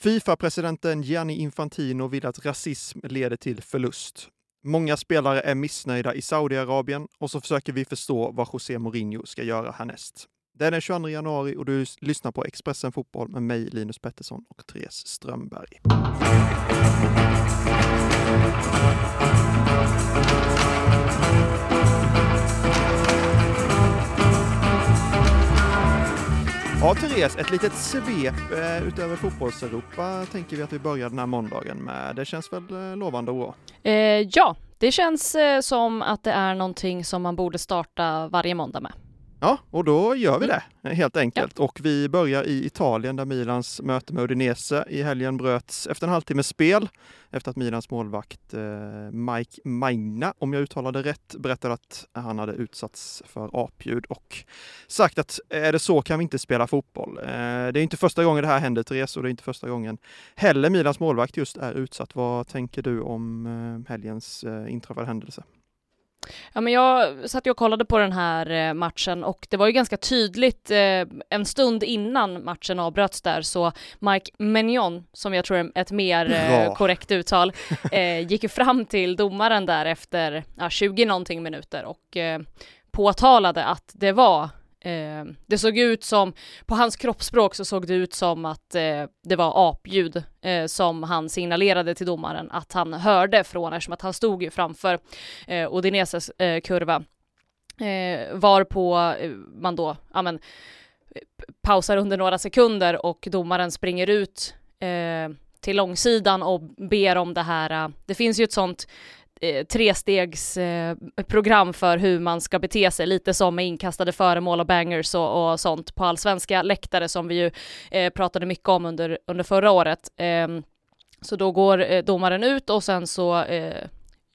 Fifa-presidenten Gianni Infantino vill att rasism leder till förlust. Många spelare är missnöjda i Saudiarabien och så försöker vi förstå vad José Mourinho ska göra härnäst. Det är den 22 januari och du lyssnar på Expressen Fotboll med mig, Linus Pettersson och Therese Strömberg. Ja, Therese, ett litet svep eh, utöver fotbolls-Europa tänker vi att vi börjar den här måndagen med. Det känns väl eh, lovande och bra? Eh, ja, det känns eh, som att det är någonting som man borde starta varje måndag med. Ja, och då gör vi mm. det helt enkelt. Ja. Och vi börjar i Italien där Milans möte med Udinese i helgen bröts efter en halvtimme spel efter att Milans målvakt eh, Mike Magna, om jag uttalar det rätt, berättade att han hade utsatts för apljud och sagt att är det så kan vi inte spela fotboll. Eh, det är inte första gången det här händer Therese och det är inte första gången heller Milans målvakt just är utsatt. Vad tänker du om eh, helgens inträffade händelse? Ja, men jag satt ju och kollade på den här eh, matchen och det var ju ganska tydligt eh, en stund innan matchen avbröts där så Mike Mignon, som jag tror är ett mer eh, korrekt uttal, gick ju fram till domaren där efter ja, 20 någonting minuter och påtalade att det var Eh, det såg ut som, på hans kroppsspråk så såg det ut som att eh, det var apljud eh, som han signalerade till domaren att han hörde från eftersom att han stod ju framför eh, Odineses eh, kurva. Eh, varpå eh, man då, ja men, pausar under några sekunder och domaren springer ut eh, till långsidan och ber om det här. Eh, det finns ju ett sånt eh, trestegsprogram eh, för hur man ska bete sig, lite som med inkastade föremål och bangers och, och sånt på allsvenska läktare som vi ju eh, pratade mycket om under, under förra året. Eh, så då går eh, domaren ut och sen så eh,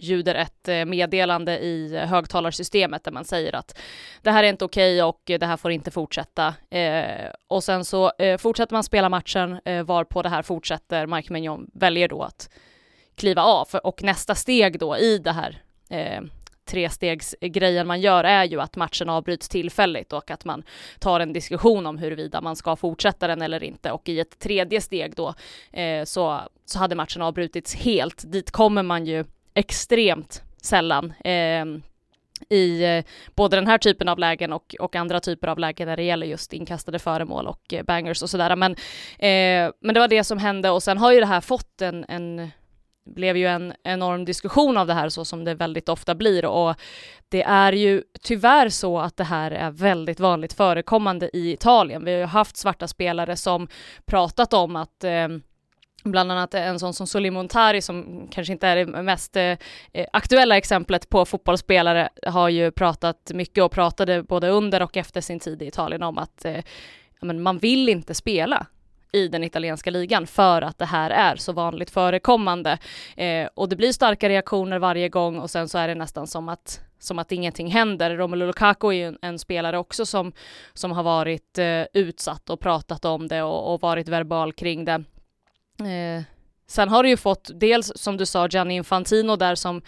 ljuder ett eh, meddelande i högtalarsystemet där man säger att det här är inte okej okay och det här får inte fortsätta. Eh, och sen så eh, fortsätter man spela matchen eh, varpå det här fortsätter. Mike Mignon väljer då att kliva av. Och nästa steg då i det här eh, trestegsgrejen man gör är ju att matchen avbryts tillfälligt och att man tar en diskussion om huruvida man ska fortsätta den eller inte. Och i ett tredje steg då eh, så, så hade matchen avbrutits helt. Dit kommer man ju extremt sällan. Ehm, eh, i både den här typen av lägen och, och andra typer av lägen när det gäller just inkastade föremål och eh, bangers och sådär. Men, eh, men det var det som hände och sen har ju det här fått en, en blev ju en enorm diskussion av det här så som det väldigt ofta blir och det är ju tyvärr så att det här är väldigt vanligt förekommande i Italien. Vi har ju haft svarta spelare som pratat om att eh, Bland annat en sån som Soli Montari som kanske inte är det mest eh, aktuella exemplet på fotbollsspelare har ju pratat mycket och pratade både under och efter sin tid i Italien om att eh, men man vill inte spela i den italienska ligan för att det här är så vanligt förekommande. Eh, och det blir starka reaktioner varje gång och sen så är det nästan som att som att ingenting händer. Romelu Lukaku är ju en, en spelare också som, som har varit eh, utsatt och pratat om det och, och varit verbal kring det. Eh, Sen har du ju fått dels som du sa Gianni Infantino där som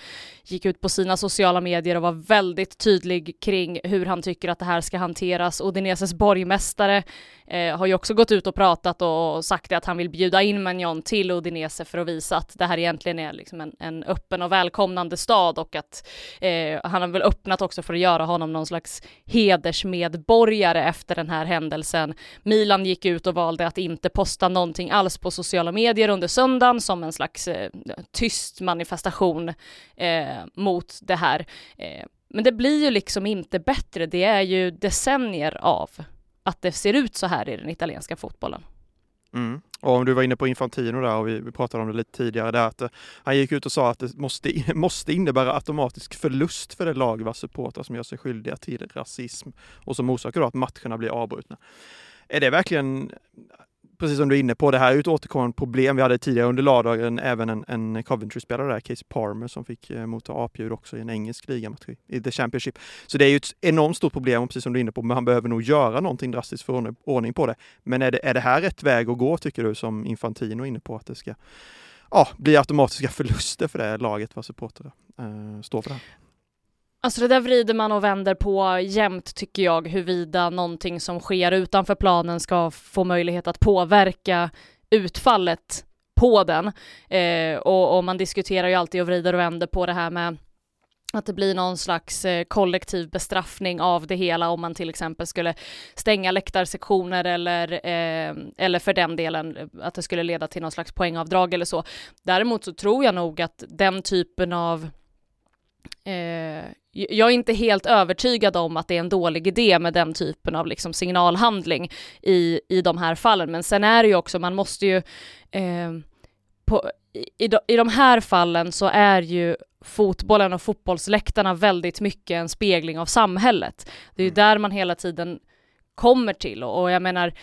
gick ut på sina sociala medier och var väldigt tydlig kring hur han tycker att det här ska hanteras. Odineses borgmästare eh, har ju också gått ut och pratat och sagt att han vill bjuda in Magnon till Udinese för att visa att det här egentligen är liksom en, en öppen och välkomnande stad och att eh, han har väl öppnat också för att göra honom någon slags hedersmedborgare efter den här händelsen. Milan gick ut och valde att inte posta någonting alls på sociala medier under söndagen som en slags eh, tyst manifestation eh, mot det här. Eh, men det blir ju liksom inte bättre. Det är ju decennier av att det ser ut så här i den italienska fotbollen. Mm. Och om du var inne på Infantino där och vi, pratade om det lite tidigare där att eh, han gick ut och sa att det måste, måste innebära automatisk förlust för det lag vars supportrar som gör sig skyldiga till rasism och som orsakar då att matcherna blir avbrutna. Är det verkligen precis som du är inne på, det här är ett återkommande problem. Vi hade tidigare under lördagen även en, en Coventry-spelare där, Casey Palmer, som fick eh, motta apljud också i en engelsk ligamatch i The Championship. Så det är ju ett enormt stort problem, precis som du är inne på, men han behöver nog göra någonting drastiskt för ordning, ordning på det. Men är det, är det här rätt väg att gå, tycker du, som Infantino är inne på, att det ska ja, bli automatiska förluster för det laget vad supportrar eh, står för det här? Alltså det där vrider man och vänder på jämt tycker jag, huruvida någonting som sker utanför planen ska få möjlighet att påverka utfallet på den. Eh, och, och, man diskuterar ju alltid och vrider och vänder på det här med att det blir någon slags eh, kollektiv bestraffning av det hela om man till exempel skulle stänga läktarsektioner eller, eh, eller för den delen eh, att det skulle leda till någon slags poängavdrag eller så. Däremot så tror jag nog att den typen av eh, jag är inte helt övertygad om att det är en dålig idé med den typen av liksom signalhandling i, i de här fallen, men sen är det ju också, man måste ju eh, på, i, de, i de här fallen så är ju fotbollen och fotbollsläktarna väldigt mycket en spegling av samhället. Det är ju mm. där man hela tiden kommer till och, och jag menar,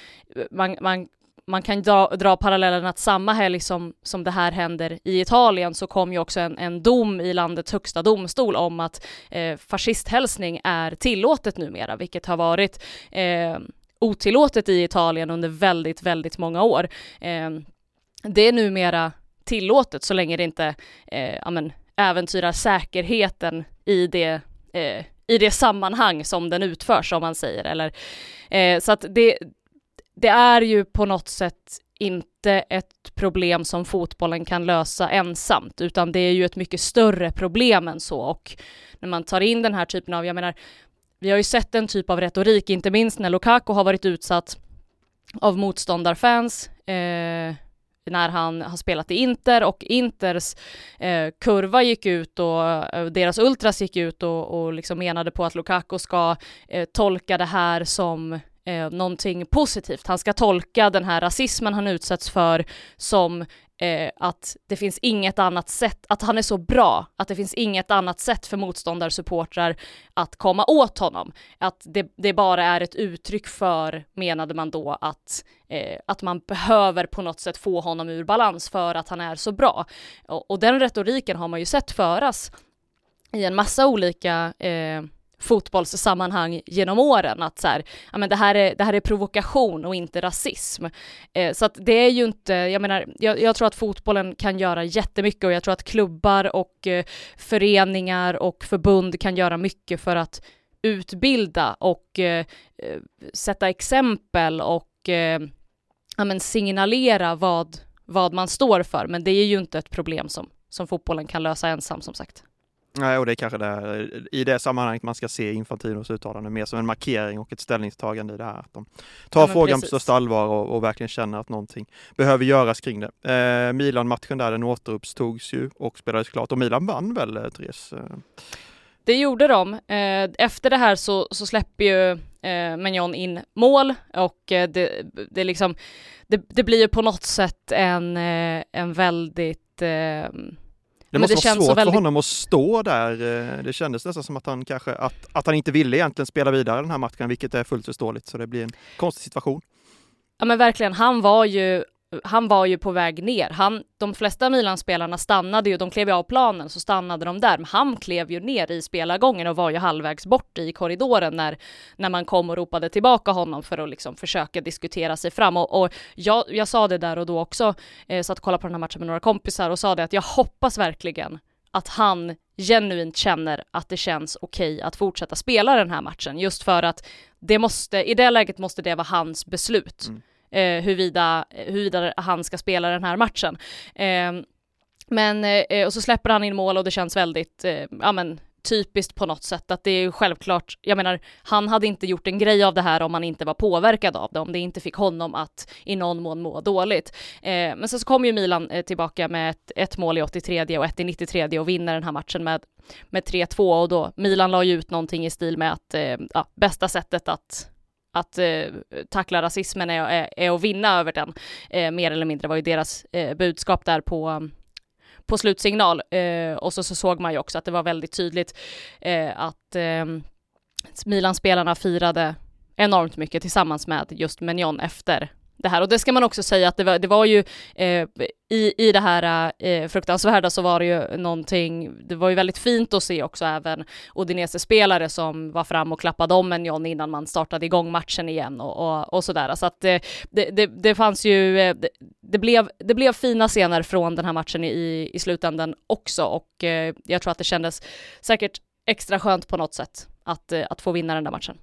man, man, man kan dra, dra parallellen att samma helg som, som det här händer i Italien så kom ju också en, en dom i landets högsta domstol om att eh, fascisthälsning är tillåtet numera, vilket har varit eh, otillåtet i Italien under väldigt, väldigt många år. Eh, det är numera tillåtet så länge det inte eh, amen, äventyrar säkerheten i det, eh, i det sammanhang som den utförs, om man säger. Eller, eh, så att det, det är ju på något sätt inte ett problem som fotbollen kan lösa ensamt, utan det är ju ett mycket större problem än så. Och när man tar in den här typen av, jag menar, vi har ju sett en typ av retorik, inte minst när Lukaku har varit utsatt av motståndarfans, eh, när han har spelat i Inter och Inters eh, kurva gick ut och eh, deras ultras gick ut och, och liksom menade på att Lukaku ska eh, tolka det här som eh, någonting positivt. Han ska tolka den här rasismen han utsätts för som eh, att det finns inget annat sätt, att han är så bra, att det finns inget annat sätt för motståndarsupportrar att komma åt honom. Att det, det bara är ett uttryck för, menade man då, att, eh, att man behöver på något sätt få honom ur balans för att han är så bra. Och, och den retoriken har man ju sett föras i en massa olika eh, fotbollssammanhang genom åren att så här, ja men det här är, det här är provokation och inte rasism. Eh, så att det är ju inte, jag menar, jag, jag, tror att fotbollen kan göra jättemycket och jag tror att klubbar och eh, föreningar och förbund kan göra mycket för att utbilda och eh, eh sätta exempel och eh, ja men signalera vad, vad man står för. Men det är ju inte ett problem som, som fotbollen kan lösa ensam som sagt. Nej, och det är kanske det, i det sammanhanget man ska se Infantinos uttalande mer som en markering och ett ställningstagande i det här. Att de tar ja, frågan precis. på största allvar och, och, verkligen känner att någonting behöver göras kring det. Eh, Milan-matchen där, den återuppstogs ju och spelades klart och Milan vann väl, eh, Therese? Det gjorde de. Eh, efter det här så, så släpper ju eh, Mignon in mål och eh, det, det, liksom, det, det blir ju på något sätt en, en väldigt det måste det vara svårt väldigt... för honom att stå där. Eh, det kändes nästan som att han kanske, att, att han inte ville egentligen spela vidare den här matchen, vilket är fullt förståeligt. Så det blir en konstig situation. Ja men verkligen, han var ju han var ju på väg ner. Han, de flesta Milan-spelarna stannade ju, de klev ju av planen så stannade de där, men han klev ju ner i spelargången och var ju halvvägs bort i korridoren när, när man kom och ropade tillbaka honom för att liksom försöka diskutera sig fram. Och, och jag, jag sa det där och då också, eh, satt och kollade på den här matchen med några kompisar och sa det att jag hoppas verkligen att han genuint känner att det känns okej okay att fortsätta spela den här matchen, just för att det måste, i det läget måste det vara hans beslut. Mm eh, huruvida, huruvida han ska spela den här matchen. Eh, men, eh, och så släpper han in mål och det känns väldigt, eh, ja men typiskt på något sätt att det är självklart, jag menar, han hade inte gjort en grej av det här om han inte var påverkad av det, om det inte fick honom att i någon mån må dåligt. Eh, men sen så kom ju Milan eh, tillbaka med ett, ett, mål i 83 och ett i 93 och vinner den här matchen med, med 3-2 och då Milan la ju ut någonting i stil med att eh, ja, bästa sättet att att eh, tackla rasismen är, är, är, att vinna över den. Eh, mer eller mindre var ju deras eh, budskap där på, på slutsignal. Eh, och så, så, såg man ju också att det var väldigt tydligt eh, att eh, Milan-spelarna firade enormt mycket tillsammans med just Menion efter det här. Och det ska man också säga att det var, det var ju eh, i, i det här eh, fruktansvärda så var det ju någonting, det var ju väldigt fint att se också även Odinese-spelare som var fram och klappade om en John innan man startade igång matchen igen och, och, och sådär. Så att eh, det, det, det fanns ju, eh, det, det, blev, det blev fina scener från den här matchen i, i slutändan också och eh, jag tror att det kändes säkert extra skönt på något sätt att, eh, att få vinna den där matchen.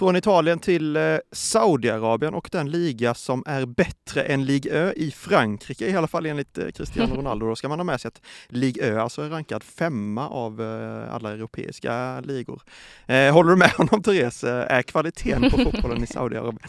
Från Italien till eh, Saudiarabien och den liga som är bättre än Ligue Ö i Frankrike, i alla fall enligt eh, Cristiano Ronaldo. Då ska man ha med sig att Ligue Ö alltså är rankad femma av eh, alla europeiska ligor. Håller du med honom Therese? Är kvaliteten på fotbollen i Saudiarabien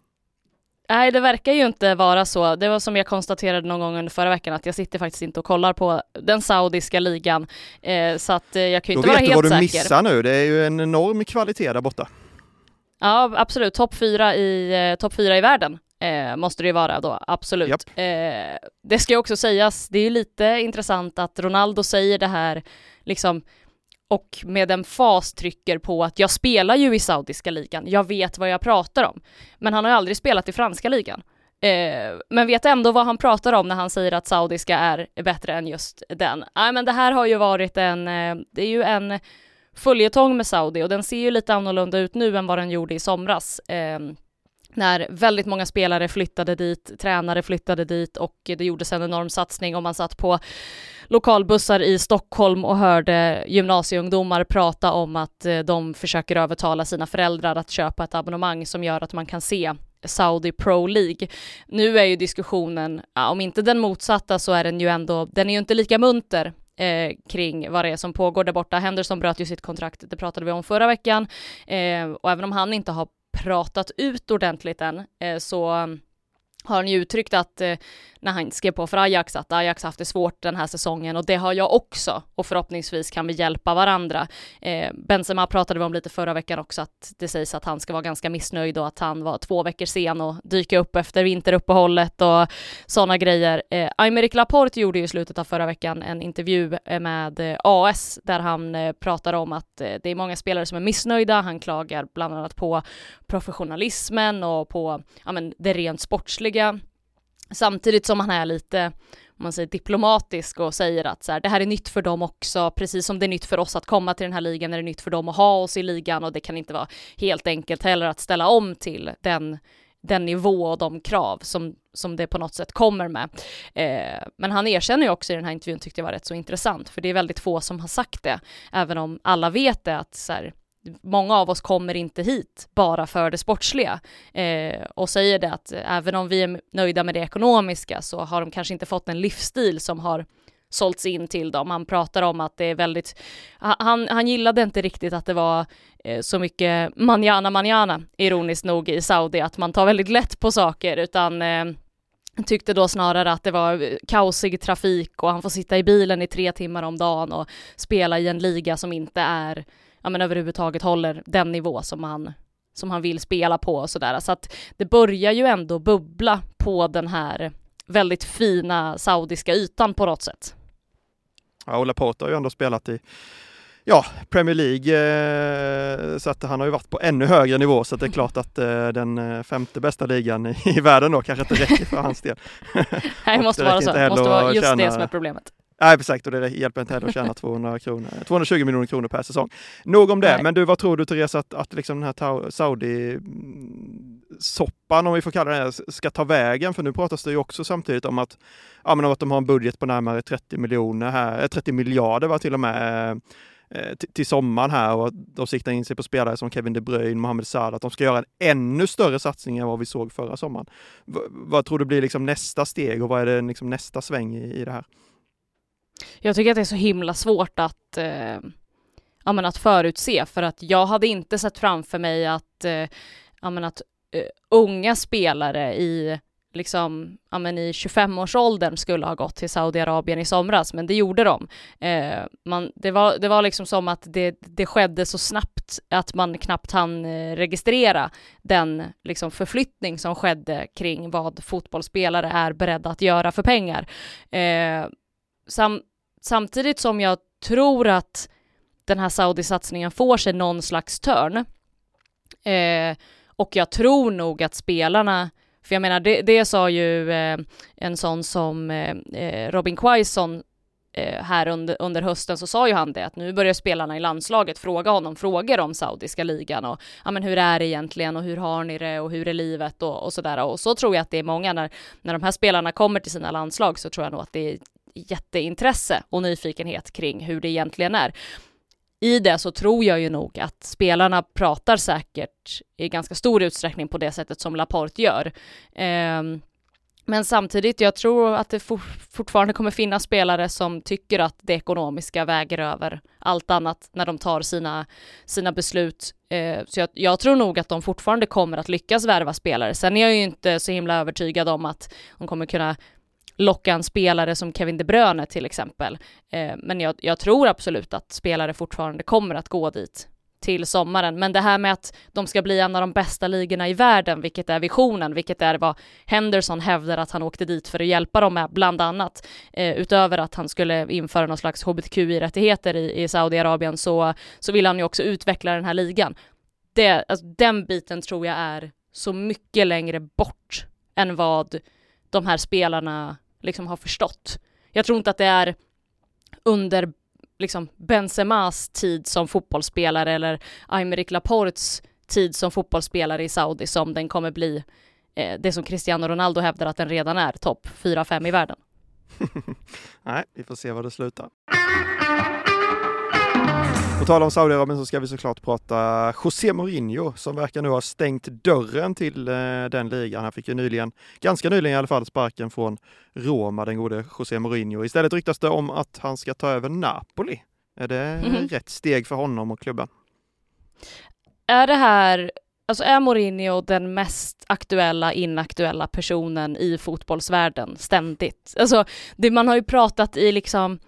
Nej, det verkar ju inte vara så. Det var som jag konstaterade någon gång under förra veckan att jag sitter faktiskt inte och kollar på den saudiska ligan. Eh, så att eh, jag kan ju inte vara helt säker. Då vet du vad du missar nu. Det är ju en enorm kvalitet där borta. Ja, absolut. Topp fyra i, eh, top fyra i världen eh, måste det ju vara då, absolut. Eh, det ska ju också sägas, det är ju lite intressant att Ronaldo säger det här, liksom och med en fas trycker på att jag spelar ju i saudiska ligan, jag vet vad jag pratar om. Men han har ju aldrig spelat i franska ligan. Eh, men vet ändå vad han pratar om när han säger att saudiska är bättre än just den. Nej men det här har ju varit en, eh, det är ju en följetong med Saudi och den ser ju lite annorlunda ut nu än vad den gjorde i somras. Eh, när väldigt många spelare flyttade dit, tränare flyttade dit och det gjordes en enorm satsning och man satt på lokalbussar i Stockholm och hörde gymnasieungdomar prata om att eh, de försöker övertala sina föräldrar att köpa ett abonnemang som gör att man kan se Saudi Pro League. Nu är ju diskussionen, om inte den motsatta så är den ju ändå, den är ju inte lika munter eh, kring vad det är som pågår där borta. Henderson bröt ju sitt kontrakt, det pratade vi om förra veckan, eh, och även om han inte har pratat ut ordentligt än, eh, så har han ju uttryckt att eh, när han skrev på för Ajax att Ajax haft det svårt den här säsongen och det har jag också och förhoppningsvis kan vi hjälpa varandra. Eh, Benzema pratade vi om lite förra veckan också att det sägs att han ska vara ganska missnöjd och att han var två veckor sen och dyka upp efter vinteruppehållet och sådana grejer. Eh, Aymeric Laporte gjorde ju i slutet av förra veckan en intervju eh, med eh, AS där han eh, pratar om att eh, det är många spelare som är missnöjda. Han klagar bland annat på professionalismen och på ja, men, det rent sportsliga Samtidigt som han är lite om man säger diplomatisk och säger att så här, det här är nytt för dem också, precis som det är nytt för oss att komma till den här ligan, är det nytt för dem att ha oss i ligan och det kan inte vara helt enkelt heller att ställa om till den, den nivå och de krav som, som det på något sätt kommer med. Eh, men han erkänner ju också i den här intervjun, tyckte jag var rätt så intressant, för det är väldigt få som har sagt det, även om alla vet det att så här, många av oss kommer inte hit bara för det sportsliga eh, och säger det att även om vi är nöjda med det ekonomiska så har de kanske inte fått en livsstil som har sålts in till dem. Han pratar om att det är väldigt, han, han gillade inte riktigt att det var eh, så mycket manjana manjana, ironiskt nog, i Saudi, att man tar väldigt lätt på saker, utan eh, tyckte då snarare att det var eh, kaosig trafik och han får sitta i bilen i tre timmar om dagen och spela i en liga som inte är ja, men överhuvudtaget håller den nivå som han, som han vill spela på och sådär. Så att det börjar ju ändå bubbla på den här väldigt fina saudiska ytan på något sätt. Ja, Ola Porto har ju ändå spelat i ja, Premier League, eh, så att han har ju varit på ännu högre nivå så att det är klart att eh, den eh, femte bästa ligan i världen då kanske inte räcker för hans del. Nej, det måste vara så, det måste vara just tjäna... det som är problemet. Nej, exakt, och det hjälper inte heller att tjäna 200 kronor, 220 miljoner kronor per säsong. Nog om det, Nej. men du, vad tror du Therese att, att liksom den här Saudi-soppan, om vi får kalla det ska ta vägen? För nu pratas det ju också samtidigt om att, ja, men att de har en budget på närmare 30 miljoner här, 30 miljarder var till och med eh, till sommaren här och de siktar in sig på spelare som Kevin De Bruyne, Mohamed Salah, att de ska göra en ännu större satsning än vad vi såg förra sommaren. V vad tror du blir liksom nästa steg och vad är det liksom nästa sväng i, i det här? Jag tycker att det är så himla svårt att, eh, ja, men att förutse för att jag hade inte sett framför mig att, eh, ja, men att eh, unga spelare i liksom, ja men i 25-årsåldern skulle ha gått till Saudiarabien i somras, men det gjorde de. Eh, man, det, var, det var liksom som att det, det skedde så snabbt att man knappt hann eh, registrera den liksom förflyttning som skedde kring vad fotbollsspelare är beredda att göra för pengar. Eh, sam, samtidigt som jag tror att den här Saudi-satsningen får sig någon slags törn, Eh, och jag tror nog att spelarna för jag menar, det, det sa ju eh, en sån som eh, eh, Robin Quaison eh, här under, under hösten så sa ju han det att nu börjar spelarna i landslaget fråga honom frågor om saudiska ligan och ja men hur är det egentligen och hur har ni det och hur är livet och, och sådär. Och så tror jag att det är många när, när de här spelarna kommer till sina landslag så tror jag nog att det är jätteintresse och nyfikenhet kring hur det egentligen är i det så tror jag ju nog att spelarna pratar säkert i ganska stor utsträckning på det sättet som Laporte gör. Um, men samtidigt, jag tror att det for fortfarande kommer finnas spelare som tycker att det ekonomiska väger över allt annat när de tar sina, sina beslut. Eh, så jag, jag, tror nog att de fortfarande kommer att lyckas värva spelare. Sen är jag ju inte så himla övertygad om att de kommer kunna locka en spelare som Kevin De Bruyne till exempel. Eh, men jag, jag, tror absolut att spelare fortfarande kommer att gå dit till sommaren. Men det här med att de ska bli en av de bästa ligorna i världen, vilket är visionen, vilket är vad Henderson hävdar att han åkte dit för att hjälpa dem med, bland annat. Eh, utöver att han skulle införa någon slags hbtqi-rättigheter i, i Saudiarabien så, så vill han ju också utveckla den här ligan. Det, alltså, den biten tror jag är så mycket längre bort än vad de här spelarna liksom har förstått. Jag tror inte att det är under liksom Benzemas tid som fotbollsspelare eller Aymeric Laportes tid som fotbollsspelare i Saudi som den kommer bli eh, det som Cristiano Ronaldo hävdar att den redan är, topp 4-5 i världen. Nej, vi får se var det slutar. På tal om Saudiarabien så ska vi såklart prata José Mourinho som verkar nu ha stängt dörren till eh, den ligan. Han fick ju nyligen, ganska nyligen i alla fall, sparken från Roma, den gode José Mourinho. Istället ryktas det om att han ska ta över Napoli. Är det mm rätt steg för honom och klubben? Är det här Alltså är Mourinho den mest aktuella, inaktuella personen i fotbollsvärlden ständigt? Alltså, det, man har ju pratat i liksom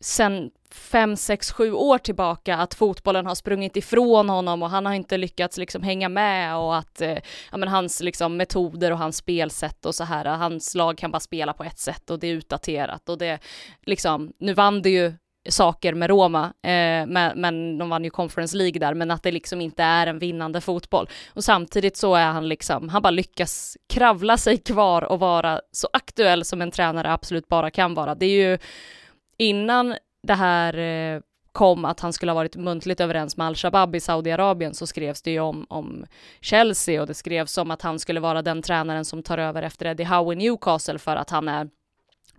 sen fem, sex, sju år tillbaka att fotbollen har sprungit ifrån honom och han har inte lyckats liksom hänga med och att eh, ja, men hans liksom metoder och hans spelsätt och så här, hans lag kan bara spela på ett sätt och det är utdaterat och det liksom, nu vann det ju saker med Roma, eh, men, men de vann ju Conference League där, men att det liksom inte är en vinnande fotboll. Och samtidigt så är han liksom, han bara lyckas kravla sig kvar och vara så aktuell som en tränare absolut bara kan vara. Det är ju innan det här eh, kom att han skulle ha varit muntligt överens med al-Shabab i Saudiarabien så skrevs det ju om, om Chelsea och det skrevs om att han skulle vara den tränaren som tar över efter Eddie Howe i Newcastle för att han är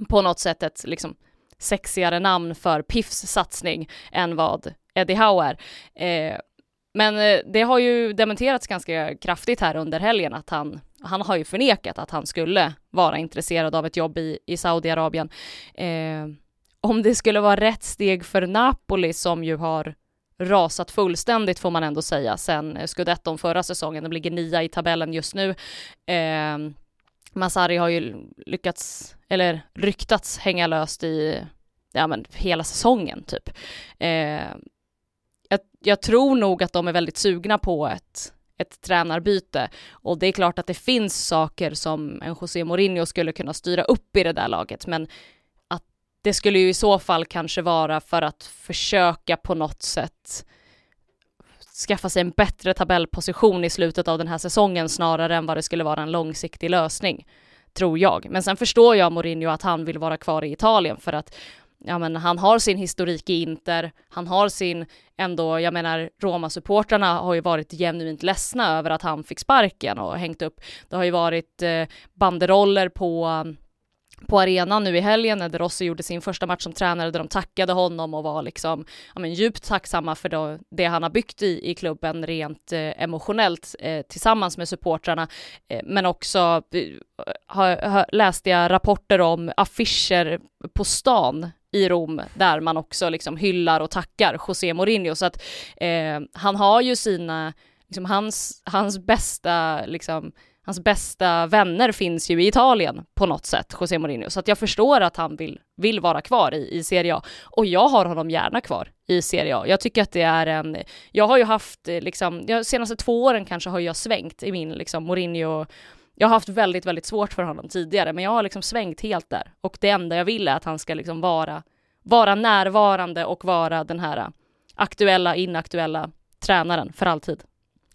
på något sätt ett liksom sexigare namn för Piffs satsning än vad Eddie Howe är. Eh, men eh, det har ju dementerats ganska kraftigt här under helgen att han, han har ju förnekat att han skulle vara intresserad av ett jobb i, i Saudiarabien. Eh, om det skulle vara rätt steg för Napoli som ju har rasat fullständigt får man ändå säga sen scudetton förra säsongen. De ligger nia i tabellen just nu. Eh, Masari har ju lyckats, eller ryktats hänga löst i ja, men hela säsongen typ. Eh, jag, jag, tror nog att de är väldigt sugna på ett, ett tränarbyte och det är klart att det finns saker som en José Mourinho skulle kunna styra upp i det där laget, men det skulle ju i så fall kanske vara för att försöka på något sätt skaffa sig en bättre tabellposition i slutet av den här säsongen snarare än vad det skulle vara en långsiktig lösning, tror jag. Men sen förstår jag Mourinho att han vill vara kvar i Italien för att ja, men han har sin historik i Inter, han har sin ändå, jag menar Roma-supportrarna har ju varit genuint ledsna över att han fick sparken och hängt upp. Det har ju varit eh, banderoller på på arenan nu i helgen när De Rossi gjorde sin första match som tränare där de tackade honom och var liksom ja, men, djupt tacksamma för då, det han har byggt i, i klubben rent eh, emotionellt eh, tillsammans med supportrarna. Eh, men också eh, läste jag rapporter om affischer på stan i Rom där man också liksom hyllar och tackar José Mourinho så att eh, han har ju sina, liksom hans, hans bästa liksom hans bästa vänner finns ju i Italien på något sätt, José Mourinho. Så att jag förstår att han vill, vill vara kvar i, i Serie A. Och jag har honom gärna kvar i Serie A. Jag tycker att det är en... Jag har ju haft, eh, liksom, de senaste två åren kanske har jag svängt i min liksom Mourinho jag har haft väldigt, väldigt svårt för honom tidigare, men jag har liksom svängt helt där. Och det enda jag vill är att han ska liksom vara, vara närvarande och vara den här aktuella, inaktuella tränaren för alltid.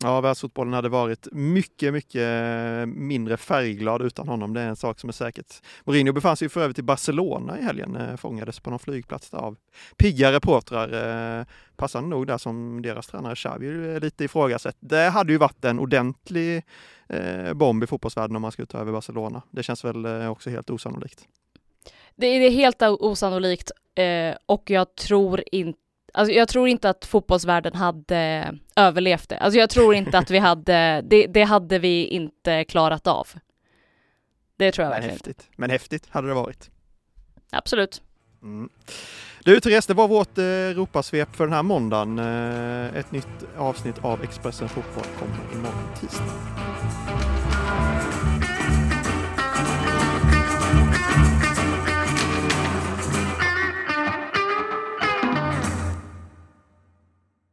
Ja, världsfotbollen hade varit mycket, mycket eh, mindre färgglad utan honom. Det är en sak som är säkert. Mourinho befann sig för övrigt i Barcelona i helgen, eh, fångades på någon flygplats där av pigga reportrar. Eh, passande nog där som deras tränare Xavi är lite ifrågasatt. Det hade ju varit en ordentlig bomb i fotbollsvärlden om man skulle ta över Barcelona. Det känns väl också helt osannolikt. Det är helt osannolikt och jag tror inte Alltså jag tror inte att fotbollsvärlden hade överlevt det. Alltså jag tror inte att vi hade, det, det hade vi inte klarat av. Det tror jag Men verkligen häftigt. Men häftigt hade det varit. Absolut. Mm. Du Therese, det var vårt eh, Europasvep för den här måndagen. Eh, ett nytt avsnitt av Expressen Fotboll kommer imorgon tisdag.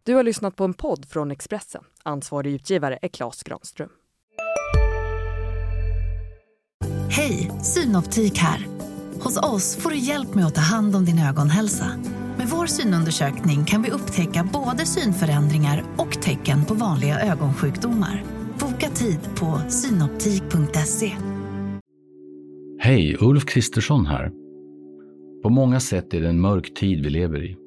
Du har lyssnat på en podd från Expressen. Ansvarig utgivare är Klas Granström. Hej, Synoptik här. Hos oss får du hjälp med att ta hand om din ögonhälsa. Med vår synundersökning kan vi upptäcka både synförändringar och tecken på vanliga ögonsjukdomar. Boka tid på synoptik.se. Hej, Ulf Kristersson här. På många sätt är det en mörk tid vi lever i.